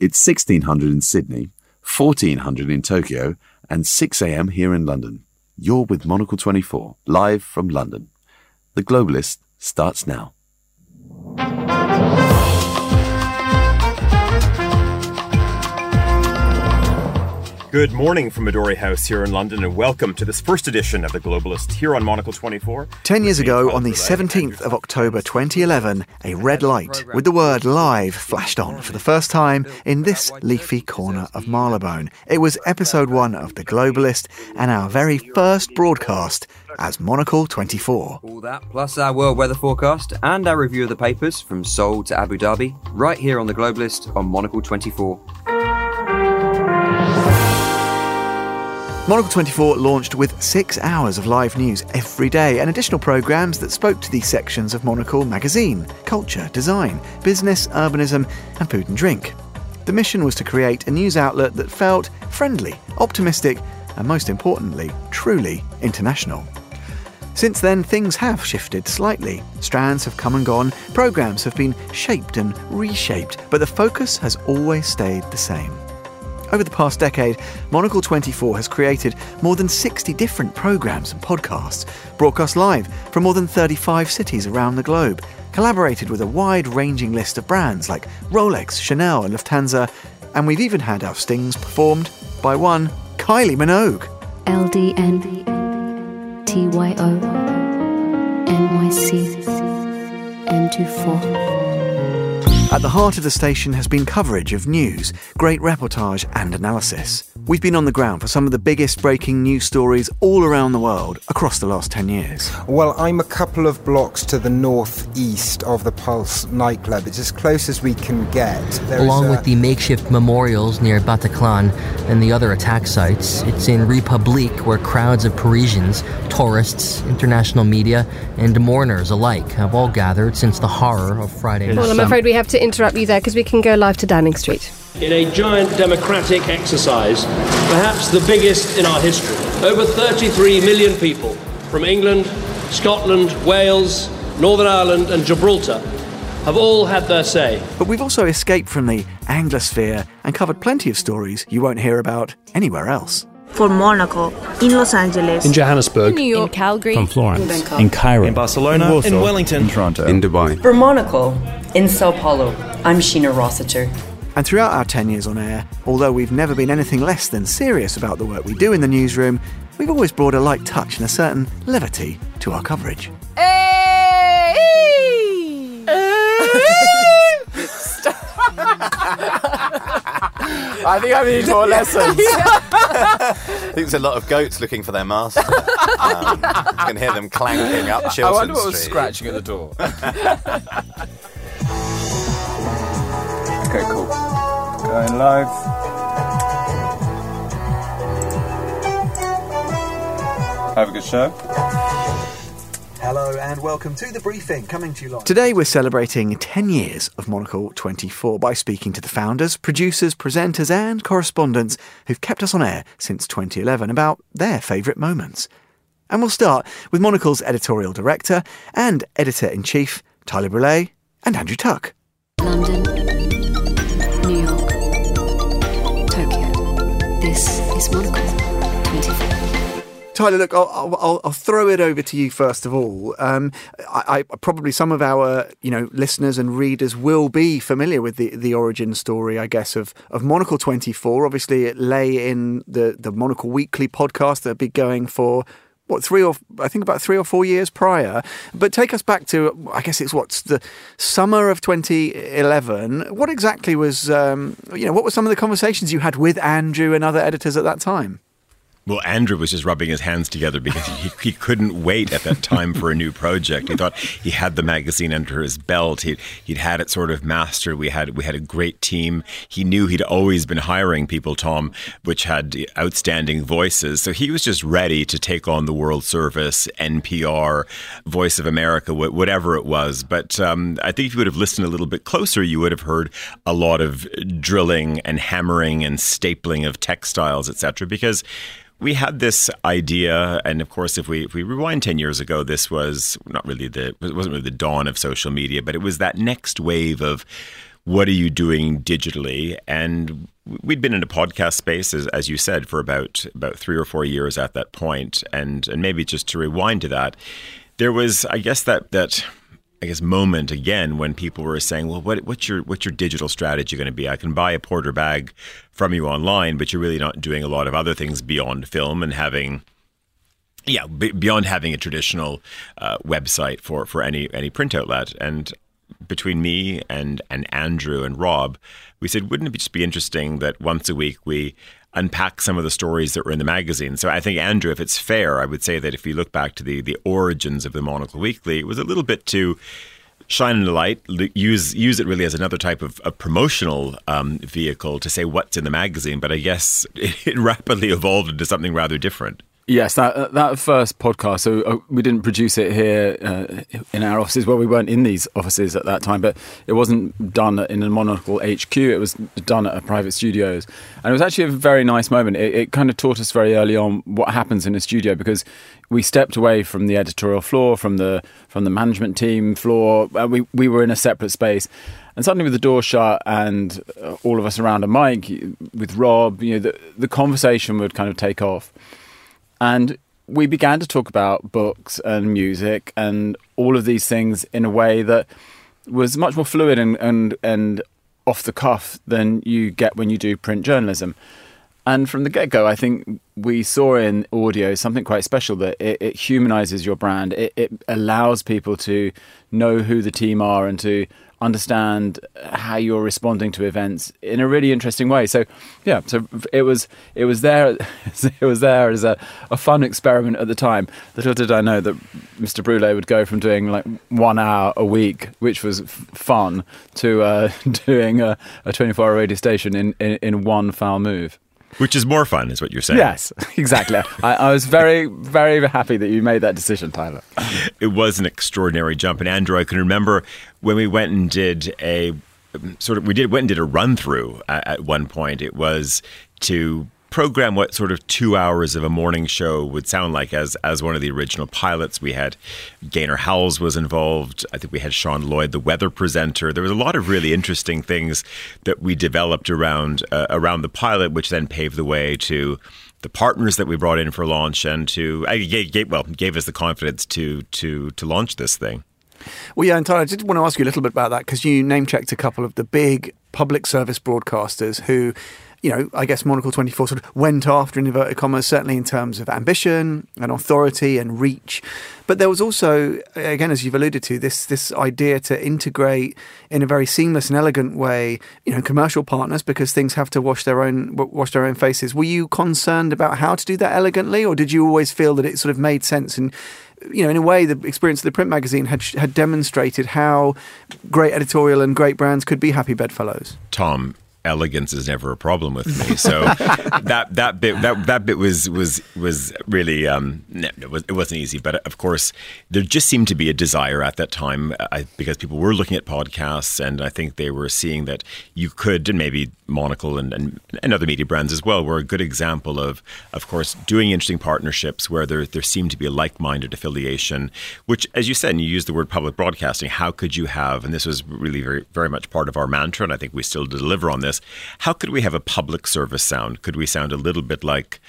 It's 1600 in Sydney, 1400 in Tokyo, and 6 a.m. here in London. You're with Monocle 24, live from London. The Globalist starts now. Good morning from Midori House here in London, and welcome to this first edition of The Globalist here on Monocle 24. Ten years ago, on the 17th of October 2011, a red light with the word live flashed on for the first time in this leafy corner of Marylebone. It was episode one of The Globalist and our very first broadcast as Monocle 24. All that, plus our world weather forecast and our review of the papers from Seoul to Abu Dhabi, right here on The Globalist on Monocle 24. Monocle 24 launched with six hours of live news every day and additional programmes that spoke to these sections of Monocle magazine culture, design, business, urbanism, and food and drink. The mission was to create a news outlet that felt friendly, optimistic, and most importantly, truly international. Since then, things have shifted slightly. Strands have come and gone, programmes have been shaped and reshaped, but the focus has always stayed the same. Over the past decade, Monocle 24 has created more than 60 different programs and podcasts, broadcast live from more than 35 cities around the globe, collaborated with a wide ranging list of brands like Rolex, Chanel, and Lufthansa, and we've even had our stings performed by one Kylie Minogue. LDN TYO NYC M24. At the heart of the station has been coverage of news, great reportage, and analysis. We've been on the ground for some of the biggest breaking news stories all around the world across the last 10 years. Well, I'm a couple of blocks to the northeast of the Pulse nightclub. It's as close as we can get. There Along a... with the makeshift memorials near Bataclan and the other attack sites, it's in Republique where crowds of Parisians, tourists, international media, and mourners alike have all gathered since the horror of Friday night. Well, I'm afraid we have to interrupt you there because we can go live to Downing Street. In a giant democratic exercise, perhaps the biggest in our history, over 33 million people from England, Scotland, Wales, Northern Ireland, and Gibraltar have all had their say. But we've also escaped from the Anglosphere and covered plenty of stories you won't hear about anywhere else. For Monocle, in Los Angeles, in Johannesburg, in New York, in Calgary, from Florence, in, in Cairo, in Barcelona, in, Warsaw, in Wellington, in Toronto, in Dubai. For Monocle, in Sao Paulo, I'm Sheena Rossiter. And throughout our 10 years on air, although we've never been anything less than serious about the work we do in the newsroom, we've always brought a light touch and a certain levity to our coverage. Hey! I think I need more lessons. I think there's a lot of goats looking for their master. Um, you can hear them clanking up Chiltern I wonder what Street. was scratching at the door. okay, cool. Going live. Have a good show. Hello and welcome to the briefing, coming to you live. Today we're celebrating 10 years of Monocle 24 by speaking to the founders, producers, presenters, and correspondents who've kept us on air since 2011 about their favourite moments. And we'll start with Monocle's editorial director and editor in chief, Tyler Brûlé and Andrew Tuck. London, New York, Tokyo. This is Monocle 24. Tyler, look, I'll, I'll, I'll, throw it over to you first of all. Um, I, I, probably some of our you know listeners and readers will be familiar with the, the origin story, I guess, of, of Monocle Twenty Four. Obviously, it lay in the the Monocle Weekly podcast that had been going for what three or I think about three or four years prior. But take us back to I guess it's what's the summer of 2011. What exactly was um, you know what were some of the conversations you had with Andrew and other editors at that time? Well, Andrew was just rubbing his hands together because he, he couldn't wait at that time for a new project. He thought he had the magazine under his belt. He'd, he'd had it sort of mastered. We had we had a great team. He knew he'd always been hiring people, Tom, which had outstanding voices. So he was just ready to take on the World Service, NPR, Voice of America, whatever it was. But um, I think if you would have listened a little bit closer, you would have heard a lot of drilling and hammering and stapling of textiles, etc. Because we had this idea, and of course, if we if we rewind ten years ago, this was not really the it wasn't really the dawn of social media, but it was that next wave of what are you doing digitally? And we'd been in a podcast space, as, as you said, for about about three or four years at that point, and and maybe just to rewind to that, there was, I guess, that that. I guess moment again when people were saying, "Well, what, what's your what's your digital strategy going to be? I can buy a Porter bag from you online, but you're really not doing a lot of other things beyond film and having yeah, b- beyond having a traditional uh, website for, for any any print outlet, and between me and and Andrew and Rob, we said, wouldn't it just be interesting that once a week we unpack some of the stories that were in the magazine? So I think Andrew, if it's fair, I would say that if you look back to the the origins of the Monocle Weekly, it was a little bit to shine a light, use use it really as another type of, of promotional um, vehicle to say what's in the magazine. But I guess it rapidly evolved into something rather different. Yes, that uh, that first podcast. So uh, we didn't produce it here uh, in our offices. Well, we weren't in these offices at that time, but it wasn't done in a Monocle HQ. It was done at a private studios, and it was actually a very nice moment. It, it kind of taught us very early on what happens in a studio because we stepped away from the editorial floor, from the from the management team floor. Uh, we we were in a separate space, and suddenly with the door shut and all of us around a mic with Rob, you know, the the conversation would kind of take off. And we began to talk about books and music and all of these things in a way that was much more fluid and, and, and off the cuff than you get when you do print journalism. And from the get go, I think we saw in audio something quite special that it, it humanizes your brand. It, it, allows people to know who the team are and to understand how you're responding to events in a really interesting way. So, yeah, so it was it was there it was there as a, a fun experiment at the time. Little did I know that Mr. Brule would go from doing like one hour a week, which was fun, to uh, doing a, a 24 hour radio station in, in, in one foul move. Which is more fun, is what you're saying. Yes, exactly. I, I, was very, very happy that you made that decision, Tyler. It was an extraordinary jump. And Andrew, I can remember when we went and did a sort of, we did went and did a run through at, at one point. It was to program what sort of two hours of a morning show would sound like as as one of the original pilots. We had Gaynor Howells was involved. I think we had Sean Lloyd, the weather presenter. There was a lot of really interesting things that we developed around uh, around the pilot, which then paved the way to the partners that we brought in for launch and to I gave, well gave us the confidence to to to launch this thing. Well, yeah, and Tyler, I did want to ask you a little bit about that because you name checked a couple of the big public service broadcasters who you know, I guess Monocle 24 sort of went after in inverted commas, certainly in terms of ambition and authority and reach. But there was also, again, as you've alluded to, this this idea to integrate in a very seamless and elegant way, you know, commercial partners because things have to wash their own wash their own faces. Were you concerned about how to do that elegantly, or did you always feel that it sort of made sense and you know, in a way, the experience of the print magazine had had demonstrated how great editorial and great brands could be happy bedfellows. Tom, elegance is never a problem with me. So that that bit that that bit was was was really um, it, was, it wasn't easy. But of course, there just seemed to be a desire at that time uh, because people were looking at podcasts, and I think they were seeing that you could, and maybe Monocle and, and, and other media brands as well, were a good example of, of course, doing interesting partnerships where there there seemed to be a like minded affiliation. Which, as you said, and you used the word public broadcasting. How could you have? And this was really very very much part of our mantra, and I think we still deliver on this this. How could we have a public service sound? Could we sound a little bit like,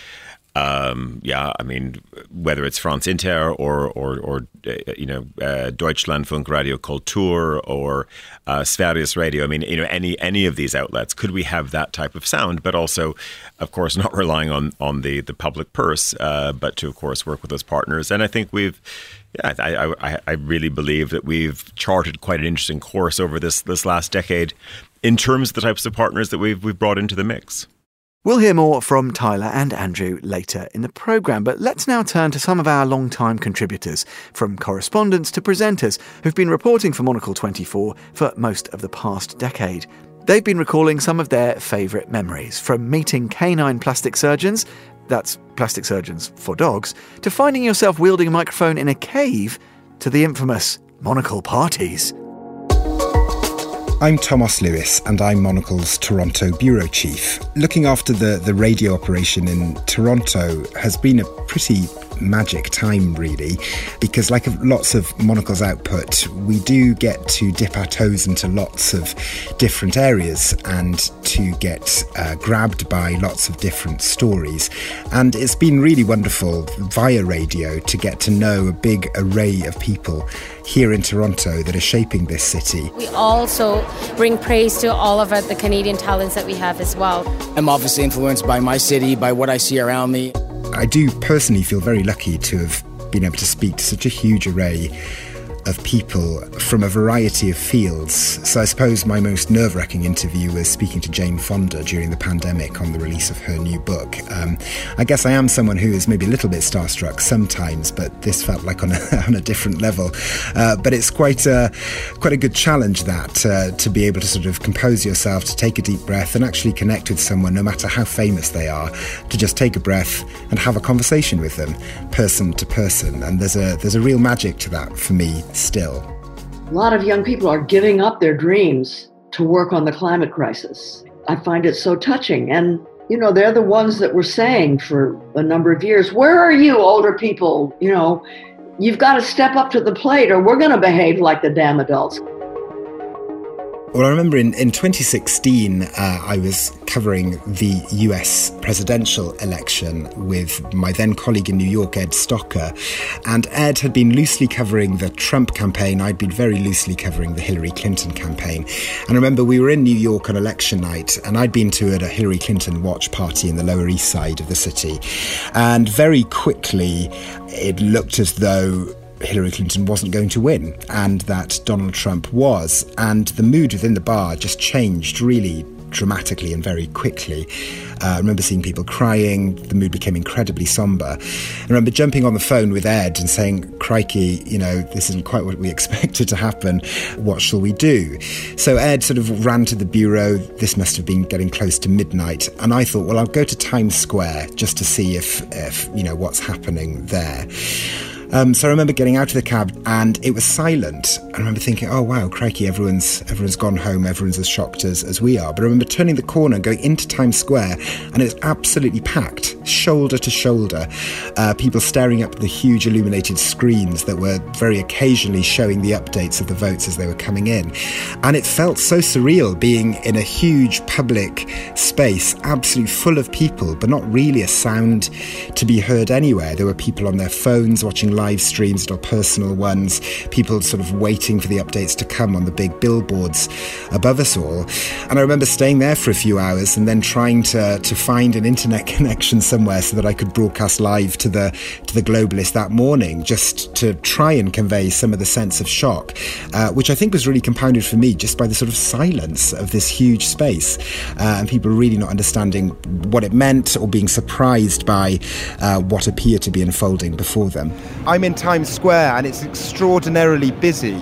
um, yeah, I mean, whether it's France Inter or, or, or uh, you know, uh, Deutschlandfunk Radio Kultur or uh, Sveriges Radio. I mean, you know, any any of these outlets. Could we have that type of sound, but also, of course, not relying on on the the public purse, uh, but to of course work with those partners. And I think we've. Yeah, I, I, I really believe that we've charted quite an interesting course over this this last decade in terms of the types of partners that we've, we've brought into the mix. We'll hear more from Tyler and Andrew later in the programme, but let's now turn to some of our long-time contributors, from correspondents to presenters who've been reporting for Monocle 24 for most of the past decade. They've been recalling some of their favourite memories, from meeting canine plastic surgeons, that's plastic surgeons for dogs, to finding yourself wielding a microphone in a cave, to the infamous Monocle parties. I'm Thomas Lewis, and I'm Monocle's Toronto bureau chief. Looking after the, the radio operation in Toronto has been a pretty magic time, really, because like lots of Monocle's output, we do get to dip our toes into lots of different areas and to get uh, grabbed by lots of different stories. And it's been really wonderful via radio to get to know a big array of people here in Toronto that are shaping this city. We also bring praise to all of the Canadian talents that we have as well. I'm obviously influenced by my city, by what I see around me. I do personally feel very lucky to have been able to speak to such a huge array of people from a variety of fields. So I suppose my most nerve wracking interview was speaking to Jane Fonda during the pandemic on the release of her new book. Um, I guess I am someone who is maybe a little bit starstruck sometimes, but this felt like on a, on a different level. Uh, but it's quite a, quite a good challenge that uh, to be able to sort of compose yourself, to take a deep breath and actually connect with someone, no matter how famous they are, to just take a breath and have a conversation with them, person to person. And there's a there's a real magic to that for me still. A lot of young people are giving up their dreams to work on the climate crisis. I find it so touching. And, you know, they're the ones that were saying for a number of years, Where are you, older people? You know, you've got to step up to the plate or we're going to behave like the damn adults. Well, I remember in, in 2016, uh, I was covering the US presidential election with my then colleague in New York, Ed Stocker. And Ed had been loosely covering the Trump campaign. I'd been very loosely covering the Hillary Clinton campaign. And I remember we were in New York on election night, and I'd been to a Hillary Clinton watch party in the Lower East Side of the city. And very quickly, it looked as though Hillary Clinton wasn't going to win and that Donald Trump was. And the mood within the bar just changed really dramatically and very quickly. Uh, I remember seeing people crying. The mood became incredibly somber. I remember jumping on the phone with Ed and saying, Crikey, you know, this isn't quite what we expected to happen. What shall we do? So Ed sort of ran to the bureau. This must have been getting close to midnight. And I thought, well, I'll go to Times Square just to see if, if you know, what's happening there. Um, so I remember getting out of the cab and it was silent. I remember thinking, oh wow, crikey, everyone's everyone's gone home, everyone's as shocked as, as we are. But I remember turning the corner going into Times Square and it was absolutely packed, shoulder to shoulder. Uh, people staring up at the huge illuminated screens that were very occasionally showing the updates of the votes as they were coming in. And it felt so surreal being in a huge public space, absolutely full of people, but not really a sound to be heard anywhere. There were people on their phones watching live streams or personal ones, people sort of waiting for the updates to come on the big billboards above us all. And I remember staying there for a few hours and then trying to, to find an internet connection somewhere so that I could broadcast live to the to the globalist that morning, just to try and convey some of the sense of shock, uh, which I think was really compounded for me just by the sort of silence of this huge space uh, and people really not understanding what it meant or being surprised by uh, what appeared to be unfolding before them. I'm in Times Square and it's extraordinarily busy,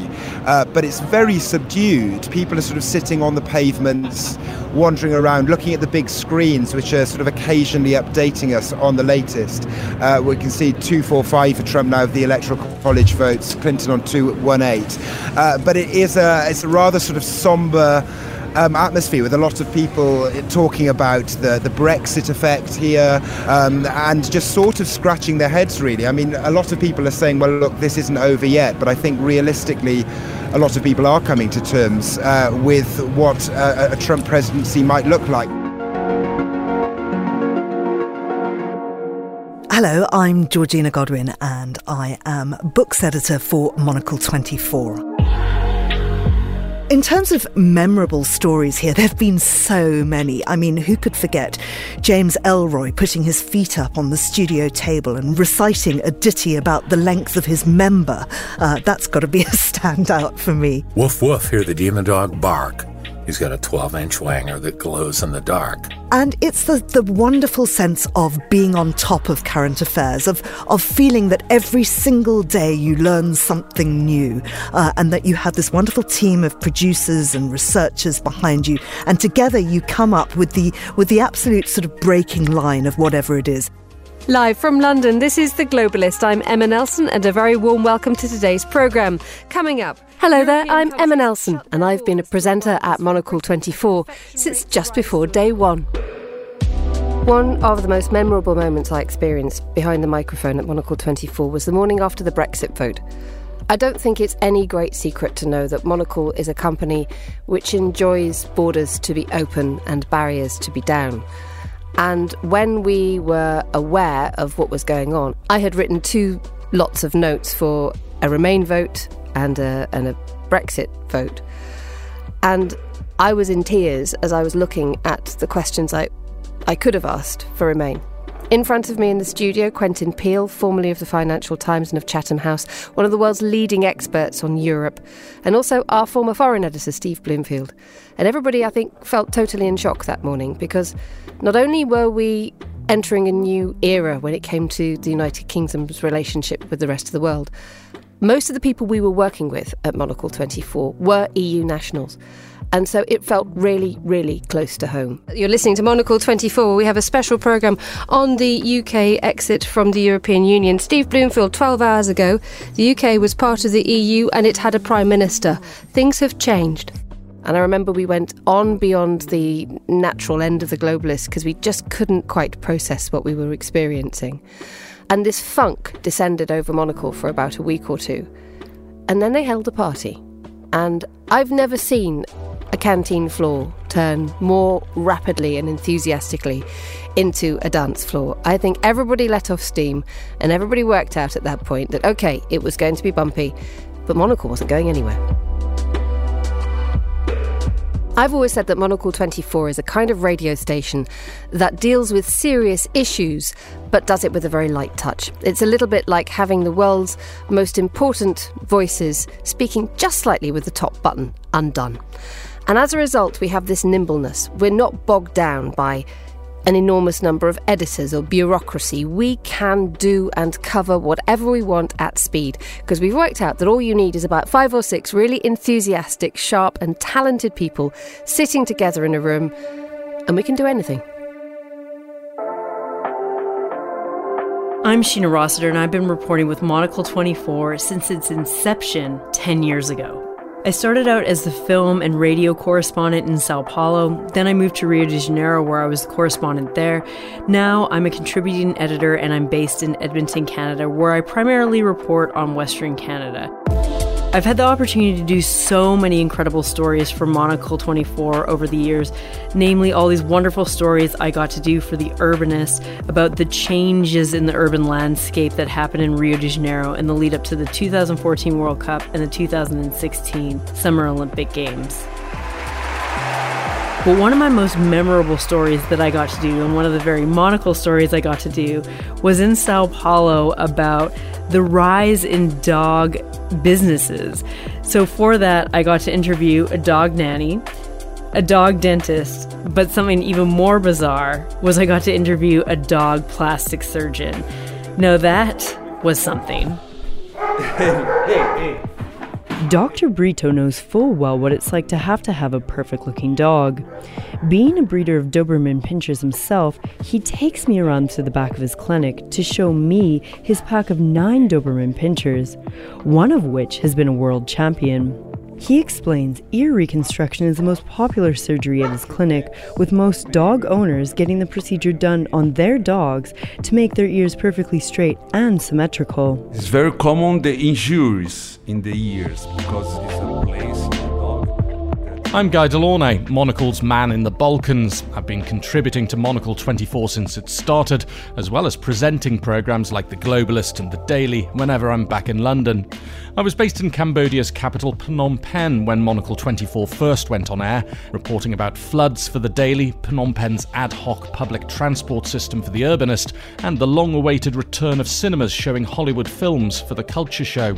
uh, but it's very subdued. People are sort of sitting on the pavements, wandering around, looking at the big screens, which are sort of occasionally updating us on the latest. Uh, we can see 245 for Trump now of the Electoral College votes, Clinton on 218. Uh, but it is a, it's a rather sort of somber um, atmosphere with a lot of people talking about the, the Brexit effect here um, and just sort of scratching their heads, really. I mean, a lot of people are saying, well, look, this isn't over yet, but I think realistically, a lot of people are coming to terms uh, with what a, a Trump presidency might look like. Hello, I'm Georgina Godwin, and I am books editor for Monocle 24. In terms of memorable stories here, there have been so many. I mean, who could forget James Ellroy putting his feet up on the studio table and reciting a ditty about the length of his member? Uh, that's got to be a standout for me. Woof woof, hear the demon dog bark. He's got a 12 inch wanger that glows in the dark. And it's the, the wonderful sense of being on top of current affairs, of, of feeling that every single day you learn something new, uh, and that you have this wonderful team of producers and researchers behind you, and together you come up with the, with the absolute sort of breaking line of whatever it is. Live from London, this is The Globalist. I'm Emma Nelson, and a very warm welcome to today's programme. Coming up. Hello there, I'm Emma Nelson, and I've been a presenter at Monocle 24 since just before day one. One of the most memorable moments I experienced behind the microphone at Monocle 24 was the morning after the Brexit vote. I don't think it's any great secret to know that Monocle is a company which enjoys borders to be open and barriers to be down. And when we were aware of what was going on, I had written two lots of notes for a Remain vote and a, and a Brexit vote. And I was in tears as I was looking at the questions I, I could have asked for Remain. In front of me in the studio, Quentin Peel, formerly of the Financial Times and of Chatham House, one of the world's leading experts on Europe, and also our former foreign editor, Steve Bloomfield. And everybody, I think, felt totally in shock that morning because not only were we entering a new era when it came to the United Kingdom's relationship with the rest of the world, most of the people we were working with at Monocle 24 were EU nationals. And so it felt really, really close to home. You're listening to Monocle 24. We have a special programme on the UK exit from the European Union. Steve Bloomfield, 12 hours ago, the UK was part of the EU and it had a Prime Minister. Things have changed. And I remember we went on beyond the natural end of the globalist because we just couldn't quite process what we were experiencing. And this funk descended over Monocle for about a week or two. And then they held a party. And I've never seen a canteen floor turn more rapidly and enthusiastically into a dance floor. I think everybody let off steam and everybody worked out at that point that, okay, it was going to be bumpy, but Monocle wasn't going anywhere. I've always said that Monocle 24 is a kind of radio station that deals with serious issues but does it with a very light touch. It's a little bit like having the world's most important voices speaking just slightly with the top button undone. And as a result, we have this nimbleness. We're not bogged down by an enormous number of editors or bureaucracy. We can do and cover whatever we want at speed because we've worked out that all you need is about five or six really enthusiastic, sharp, and talented people sitting together in a room, and we can do anything. I'm Sheena Rossiter, and I've been reporting with Monocle 24 since its inception 10 years ago. I started out as the film and radio correspondent in Sao Paulo. Then I moved to Rio de Janeiro, where I was the correspondent there. Now I'm a contributing editor and I'm based in Edmonton, Canada, where I primarily report on Western Canada. I've had the opportunity to do so many incredible stories for Monocle 24 over the years, namely all these wonderful stories I got to do for The Urbanist about the changes in the urban landscape that happened in Rio de Janeiro in the lead up to the 2014 World Cup and the 2016 Summer Olympic Games. But one of my most memorable stories that I got to do, and one of the very monocle stories I got to do, was in Sao Paulo about the rise in dog businesses. So, for that, I got to interview a dog nanny, a dog dentist, but something even more bizarre was I got to interview a dog plastic surgeon. Now, that was something. hey, hey. Dr. Brito knows full well what it's like to have to have a perfect looking dog. Being a breeder of Doberman Pinschers himself, he takes me around to the back of his clinic to show me his pack of nine Doberman Pinschers, one of which has been a world champion. He explains ear reconstruction is the most popular surgery at his clinic, with most dog owners getting the procedure done on their dogs to make their ears perfectly straight and symmetrical. It's very common the injuries in the ears because it's a place I'm Guy De Launey, Monocle's man in the Balkans. I've been contributing to Monocle 24 since it started, as well as presenting programmes like The Globalist and The Daily whenever I'm back in London. I was based in Cambodia's capital Phnom Penh when Monocle 24 first went on air, reporting about floods for The Daily, Phnom Penh's ad hoc public transport system for The Urbanist, and the long awaited return of cinemas showing Hollywood films for The Culture Show.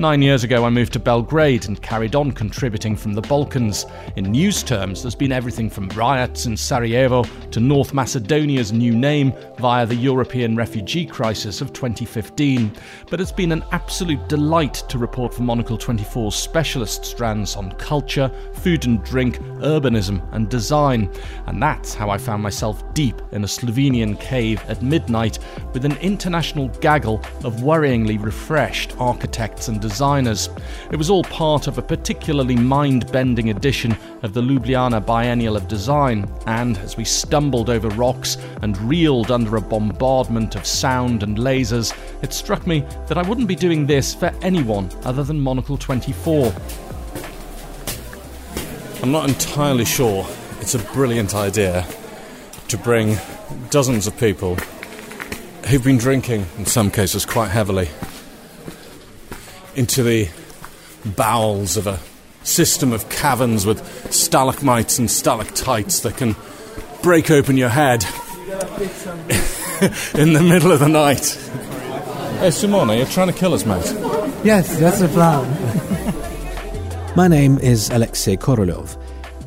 Nine years ago, I moved to Belgrade and carried on contributing from the Balkans. In news terms, there's been everything from riots in Sarajevo to North Macedonia's new name via the European refugee crisis of 2015. But it's been an absolute delight to report for Monocle 24's specialist strands on culture, food and drink, urbanism, and design. And that's how I found myself deep in a Slovenian cave at midnight with an international gaggle of worryingly refreshed architects and designers. It was all part of a particularly mind bending edition edition of the Ljubljana Biennial of Design, and as we stumbled over rocks and reeled under a bombardment of sound and lasers, it struck me that I wouldn't be doing this for anyone other than Monocle 24. I'm not entirely sure it's a brilliant idea to bring dozens of people who've been drinking, in some cases quite heavily, into the bowels of a system of caverns with stalagmites and stalactites that can break open your head in the middle of the night. Hey, Simona, you're trying to kill us, mate. Yes, that's the plan. My name is Alexei Korolev,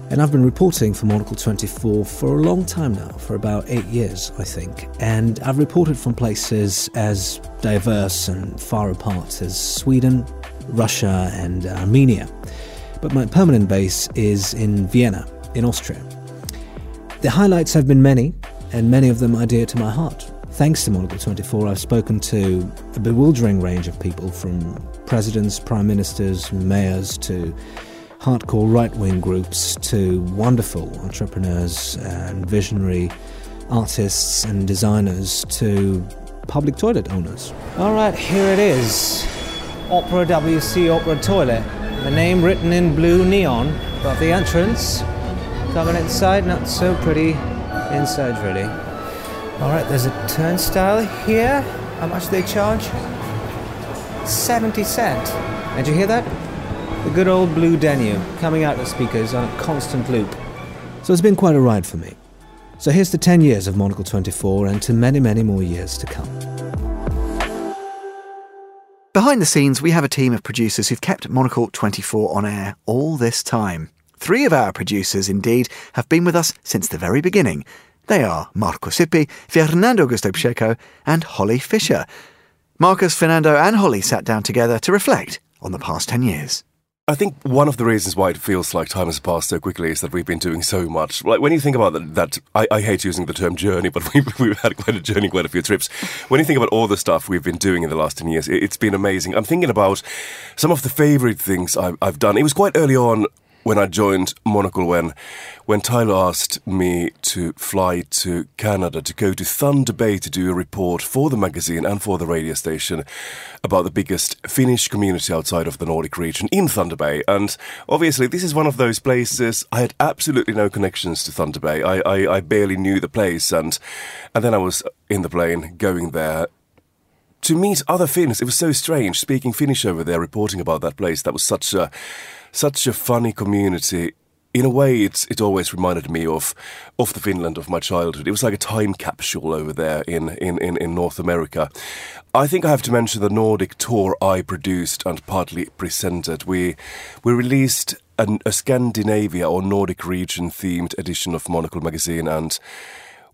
and I've been reporting for Monocle 24 for a long time now, for about eight years, I think. And I've reported from places as diverse and far apart as Sweden, Russia, and Armenia. But my permanent base is in Vienna, in Austria. The highlights have been many, and many of them are dear to my heart. Thanks to Monocle 24, I've spoken to a bewildering range of people from presidents, prime ministers, mayors to hardcore right wing groups to wonderful entrepreneurs and visionary artists and designers to public toilet owners. All right, here it is Opera WC Opera Toilet. The name written in blue neon but the entrance. Coming inside, not so pretty. Inside, really. All right, there's a turnstile here. How much do they charge? 70 cent. Did you hear that? The good old blue Danube coming out of the speakers on a constant loop. So it's been quite a ride for me. So here's to 10 years of Monocle 24 and to many, many more years to come. Behind the scenes, we have a team of producers who've kept Monocle 24 on air all this time. Three of our producers, indeed, have been with us since the very beginning. They are Markus Hippi, Fernando Augusto Pacheco, and Holly Fisher. Markus, Fernando, and Holly sat down together to reflect on the past 10 years. I think one of the reasons why it feels like time has passed so quickly is that we've been doing so much. Like when you think about that, that I, I, hate using the term journey, but we've, we've, had quite a journey, quite a few trips. When you think about all the stuff we've been doing in the last 10 years, it, has been amazing. I'm thinking about some of the favorite things I've, I've done. It was quite early on when I joined Monocle when when Tyler asked me to fly to Canada to go to Thunder Bay to do a report for the magazine and for the radio station about the biggest Finnish community outside of the Nordic region in Thunder Bay. And obviously, this is one of those places I had absolutely no connections to Thunder Bay. I, I, I barely knew the place, and and then I was in the plane going there to meet other Finns. It was so strange speaking Finnish over there, reporting about that place. That was such a such a funny community. In a way, it's it always reminded me of of the Finland of my childhood. It was like a time capsule over there in, in, in, in North America. I think I have to mention the Nordic tour I produced and partly presented. We we released an, a Scandinavia or Nordic region themed edition of Monocle magazine, and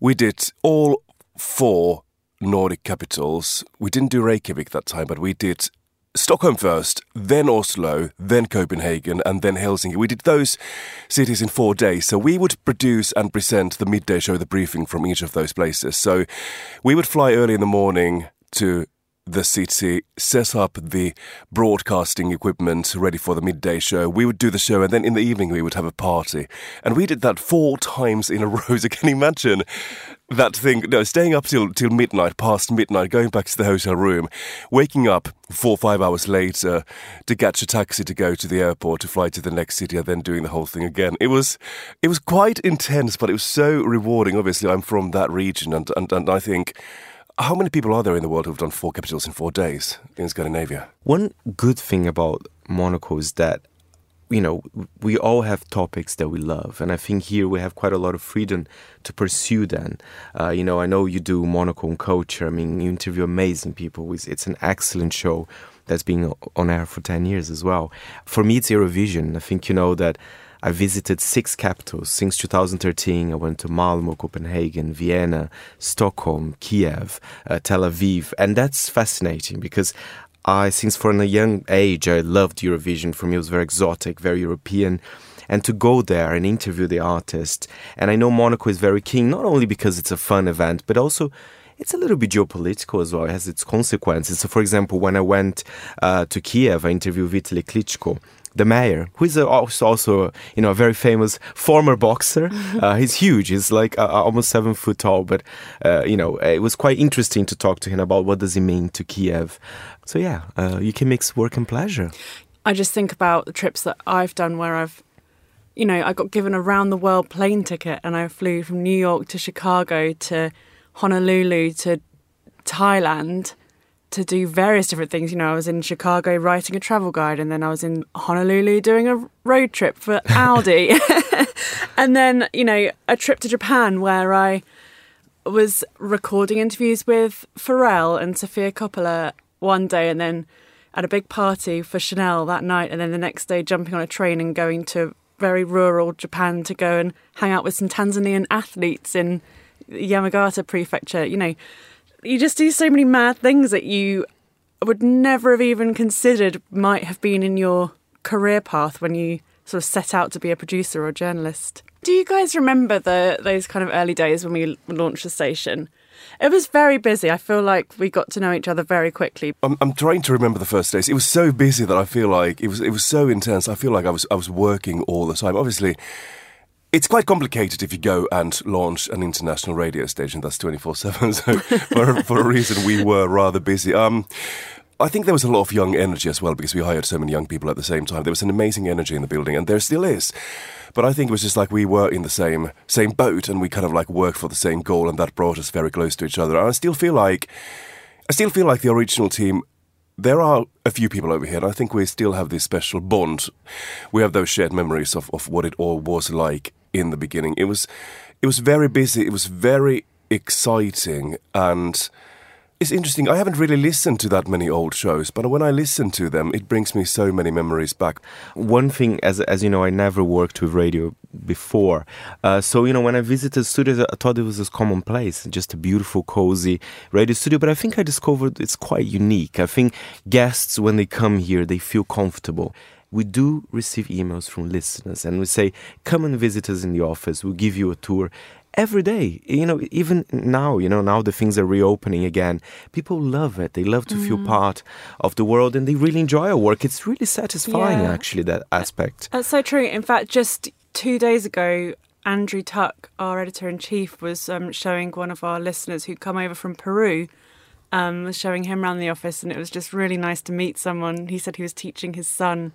we did all four Nordic capitals. We didn't do Reykjavik that time, but we did Stockholm first, then Oslo, then Copenhagen, and then Helsinki. We did those cities in four days. So we would produce and present the midday show, the briefing from each of those places. So we would fly early in the morning to the city, set up the broadcasting equipment ready for the midday show. We would do the show, and then in the evening we would have a party. And we did that four times in a row. So can you imagine that thing? No, staying up till till midnight, past midnight, going back to the hotel room, waking up four or five hours later to catch a taxi to go to the airport to fly to the next city, and then doing the whole thing again. It was it was quite intense, but it was so rewarding. Obviously, I'm from that region, and and, and I think how many people are there in the world who've done four capitals in four days in Scandinavia? One good thing about Monocle is that, you know, we all have topics that we love. And I think here we have quite a lot of freedom to pursue them. Uh, you know, I know you do Monocle and culture. I mean, you interview amazing people. It's an excellent show that's been on air for 10 years as well. For me, it's Eurovision. I think you know that I visited six capitals since 2013. I went to Malmo, Copenhagen, Vienna, Stockholm, Kiev, uh, Tel Aviv, and that's fascinating because I, since from a young age, I loved Eurovision. For me, it was very exotic, very European. And to go there and interview the artist, and I know Monocle is very keen, not only because it's a fun event, but also it's a little bit geopolitical as well. It has its consequences. So, for example, when I went uh, to Kiev, I interviewed Vitaly Klitschko the mayor, who is a, also, you know a very famous former boxer. Uh, he's huge. He's like uh, almost seven foot tall. But uh, you know, it was quite interesting to talk to him about what does he mean to Kiev. So yeah, uh, you can mix work and pleasure. I just think about the trips that I've done where I've, you know, I got given a round the world plane ticket and I flew from New York to Chicago to Honolulu to Thailand to do various different things. You know, I was in Chicago writing a travel guide, and then I was in Honolulu doing a road trip for Audi, and then you know a trip to Japan where I was recording interviews with Pharrell and Sofia Coppola one day, and then at a big party for Chanel that night, and then the next day jumping on a train and going to very rural Japan to go and hang out with some Tanzanian athletes in Yamagata Prefecture. You know, you just do so many mad things that you would never have even considered might have been in your career path when you sort of set out to be a producer or journalist. Do you guys remember the those kind of early days when we launched the station? It was very busy. I feel like we got to know each other very quickly. I'm, I'm trying to remember the first days. It was so busy that I feel like it was it was so intense. I feel like I was I was working all the time. Obviously, it's quite complicated if you go and launch an international radio station that's 24 7. So, for, for a reason, we were rather busy. Um, I think there was a lot of young energy as well because we hired so many young people at the same time. There was an amazing energy in the building, and there still is. But I think it was just like we were in the same same boat, and we kind of like worked for the same goal, and that brought us very close to each other. And I still feel like, I still feel like the original team there are a few people over here, and I think we still have this special bond. We have those shared memories of, of what it all was like in the beginning. It was it was very busy. It was very exciting and it's interesting. I haven't really listened to that many old shows, but when I listen to them, it brings me so many memories back. One thing, as as you know, I never worked with radio before, uh, so you know, when I visited studios, I thought it was this commonplace, just a beautiful, cozy radio studio. But I think I discovered it's quite unique. I think guests, when they come here, they feel comfortable we do receive emails from listeners and we say, come and visit us in the office. We'll give you a tour every day. You know, even now, you know, now the things are reopening again. People love it. They love to mm. feel part of the world and they really enjoy our work. It's really satisfying, yeah. actually, that aspect. That's so true. In fact, just two days ago, Andrew Tuck, our editor in chief, was um, showing one of our listeners who'd come over from Peru. Um, was showing him around the office, and it was just really nice to meet someone. He said he was teaching his son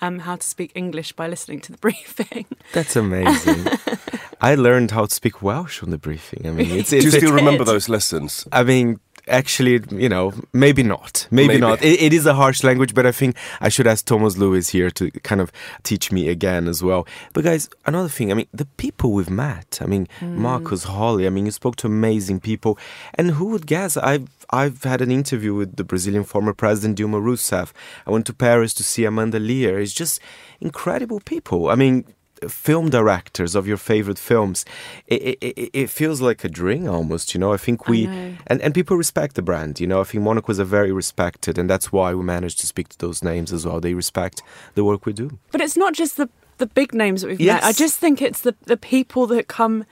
um, how to speak English by listening to the briefing. That's amazing. I learned how to speak Welsh on the briefing. I mean, it's, it's, do you still remember those lessons? I mean, actually, you know, maybe not. Maybe, maybe. not. It, it is a harsh language, but I think I should ask Thomas Lewis here to kind of teach me again as well. But guys, another thing, I mean, the people we've met. I mean, mm. Markus Holly, I mean, you spoke to amazing people, and who would guess? I've I've had an interview with the Brazilian former president Dilma Rousseff. I went to Paris to see Amanda Lear. It's just incredible people. I mean, film directors of your favorite films, it, it, it, feels like a dream almost, you know. I think we I and, and people respect the brand, you know. I think Monocle is a very respected, and that's why we managed to speak to those names as well. They respect the work we do. But it's not just the the big names that we've yes. met. I just think it's the the people that come.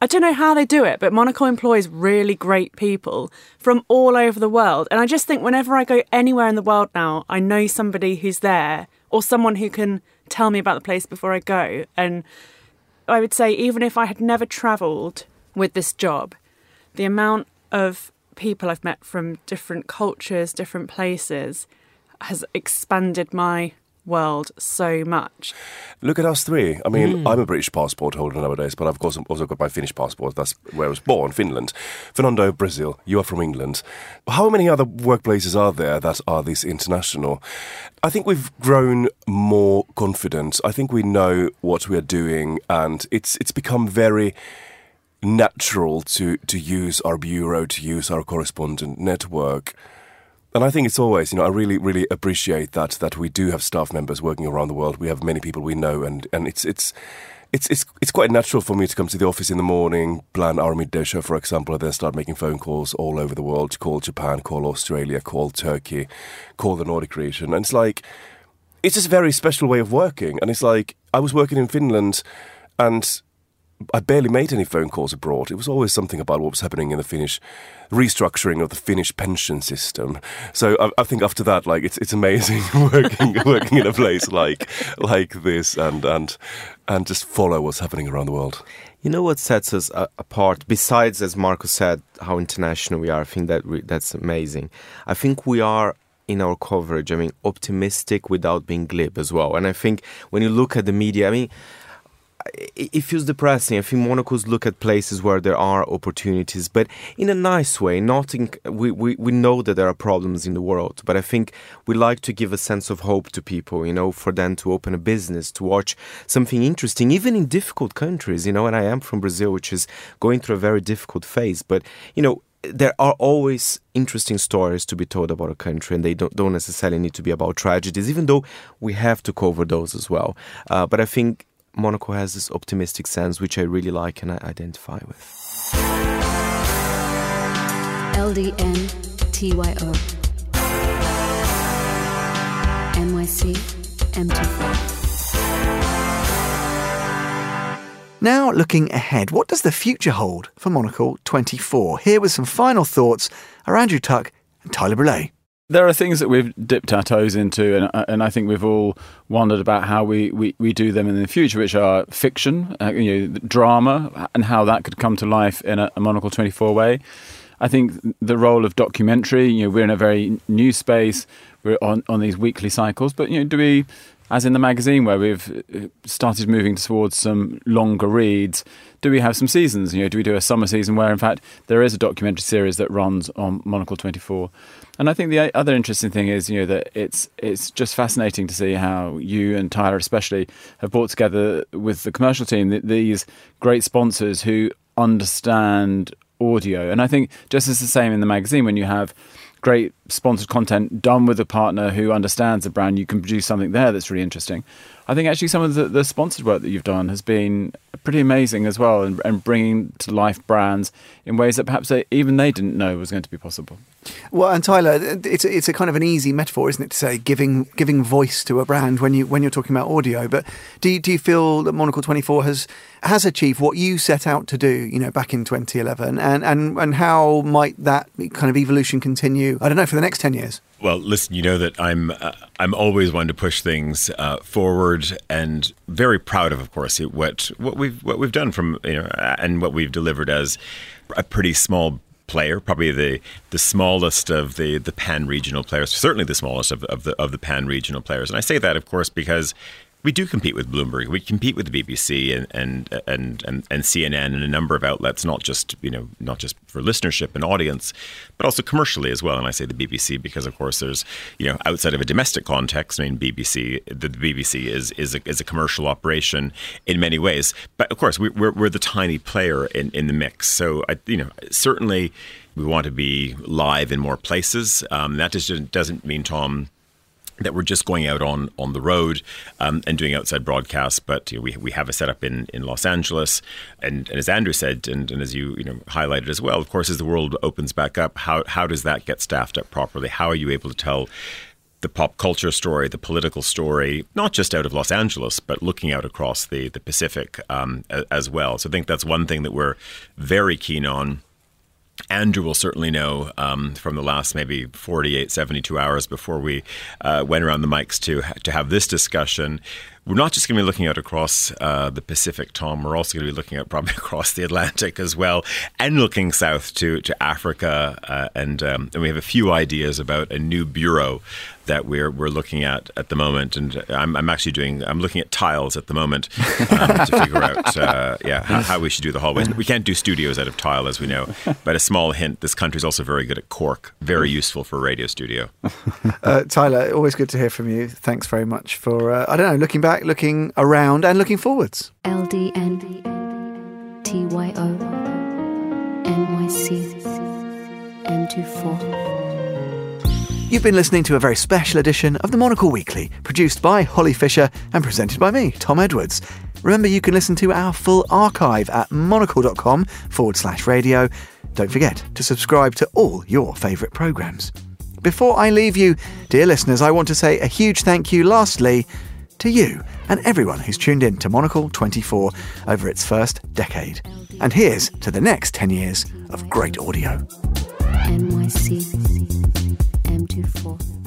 I don't know how they do it, but Monocle employs really great people from all over the world. And I just think whenever I go anywhere in the world now, I know somebody who's there or someone who can tell me about the place before I go. And I would say, even if I had never travelled with this job, the amount of people I've met from different cultures, different places, has expanded my world so much. Look at us three. I mean, mm. I'm a British passport holder nowadays, but I've course also got my Finnish passport. That's where I was born, Finland. Fernando, Brazil. You are from England. How many other workplaces are there that are this international? I think we've grown more confident. I think we know what we are doing, and it's it's become very natural to to use our bureau, to use our correspondent network and I think it's always, you know, I really, really appreciate that that we do have staff members working around the world. We have many people we know, and and it's it's. It's, it's, it's quite natural for me to come to the office in the morning, plan our midday show, for example, and then start making phone calls all over the world. Call Japan, call Australia, call Turkey, call the Nordic region. And it's like, it's just a very special way of working. And it's like, I was working in Finland and I barely made any phone calls abroad. It was always something about what was happening in the Finnish restructuring of the Finnish pension system. So I, I think after that, like it's it's amazing working working in a place like like this and and and just follow what's happening around the world. You know what sets us uh, apart, besides, as Marco said, how international we are? I think that that's amazing. I think we are in our coverage. I mean, optimistic without being glib as well. And I think when you look at the media, I mean, it feels depressing. I think Monocle's look at places where there are opportunities, but in a nice way. Not in, we, we, we know that there are problems in the world, but I think we like to give a sense of hope to people, you know, for them to open a business, to watch something interesting, even in difficult countries, you know. And I am from Brazil, which is going through a very difficult phase, but, you know, there are always interesting stories to be told about a country, and they don't, don't necessarily need to be about tragedies, even though we have to cover those as well. Uh, but I think Monocle has this optimistic sense, which I really like and I identify with. LDN TYO NYC M24 Now, looking ahead, what does the future hold for Monocle 24? Here with some final thoughts are Andrew Tuck and Tyler Brule there are things that we've dipped our toes into, and, uh, and I think we've all wondered about how we, we, we do them in the future, which are fiction, uh, you know, drama, and how that could come to life in a, a Monocle 24 way. I think the role of documentary, you know, we're in a very new space, we're on, on these weekly cycles, but, you know, do we as in the magazine where we've uh, started moving towards some longer reads, do we have some seasons? You know, do we do a summer season where, in fact, there is a documentary series that runs on Monocle 24? And I think the other interesting thing is, you know, that it's it's just fascinating to see how you and Tyler, especially, have brought together with the commercial team these great sponsors who understand audio. And I think just as the same in the magazine, when you have great sponsored content done with a partner who understands the brand, you can produce something there that's really interesting. I think actually some of the, the sponsored work that you've done has been pretty amazing as well, and, and bringing to life brands in ways that perhaps they, even they didn't know was going to be possible. Well, and Tyler, it's it's a kind of an easy metaphor, isn't it, to say giving giving voice to a brand when you when you're talking about audio. But do you, do you feel that Monocle 24 has has achieved what you set out to do, you know, back in 2011, and and and how might that kind of evolution continue? I don't know for the next 10 years. Well, listen, you know that I'm uh, I'm always one to push things uh, forward, and very proud of, of course, what what we've what we've done from you know, and what we've delivered as a pretty small player, probably the the smallest of the the pan regional players, certainly the smallest of, of the of the pan regional players. And I say that, of course, because we do compete with Bloomberg. We compete with the BBC and, and and and and CNN and a number of outlets, not just you know not just for listenership and audience, but also commercially as well. And I say the BBC because, of course, there's you know outside of a domestic context. I mean, BBC the, BBC is is a, is a commercial operation in many ways, but of course we, we're we're the tiny player in in the mix. So I, you know certainly we want to be live in more places. Um, that just doesn't mean Tom that we're just going out on on the road um, and doing outside broadcasts. But you know, we we have a setup in, in Los Angeles, and, and as Andrew said, and, and as you you know highlighted as well, of course, as the world opens back up, how how does that get staffed up properly? How are you able to tell the pop culture story, the political story, not just out of Los Angeles, but looking out across the the Pacific um, as well. So I think that's one thing that we're very keen on Andrew will certainly know um, from the last maybe 48, 72 hours before we uh, went around the mics to to have this discussion we're not just going to be looking out across uh, the Pacific, Tom. We're also going to be looking out probably across the Atlantic as well, and looking south to to Africa. Uh, and um, and we have a few ideas about a new bureau that we're we're looking at at the moment. And I'm, I'm actually doing I'm looking at tiles at the moment um, to figure out uh, yeah how, how, we should do the hallways. We can't do studios out of tile, as we know. But a small hint: this country's also very good at cork. Very useful for a radio studio. Uh, Tyler, always good to hear from you. Thanks very much for uh, I don't know looking back back, looking around, and looking forwards. LDN TYO NYC M24. You've been listening to a very special edition of the Monocle Weekly, produced by Holly Fisher and presented by me, Tom Edwards. Remember, you can listen to our full archive at monocle.com forward slash radio. Don't forget to subscribe to all your favourite programmes. Before I leave you, dear listeners, I want to say a huge thank you, lastly, to you and everyone who's tuned in to Monocle 24 over its first decade. And here's to the next 10 years of great audio. NYC M24.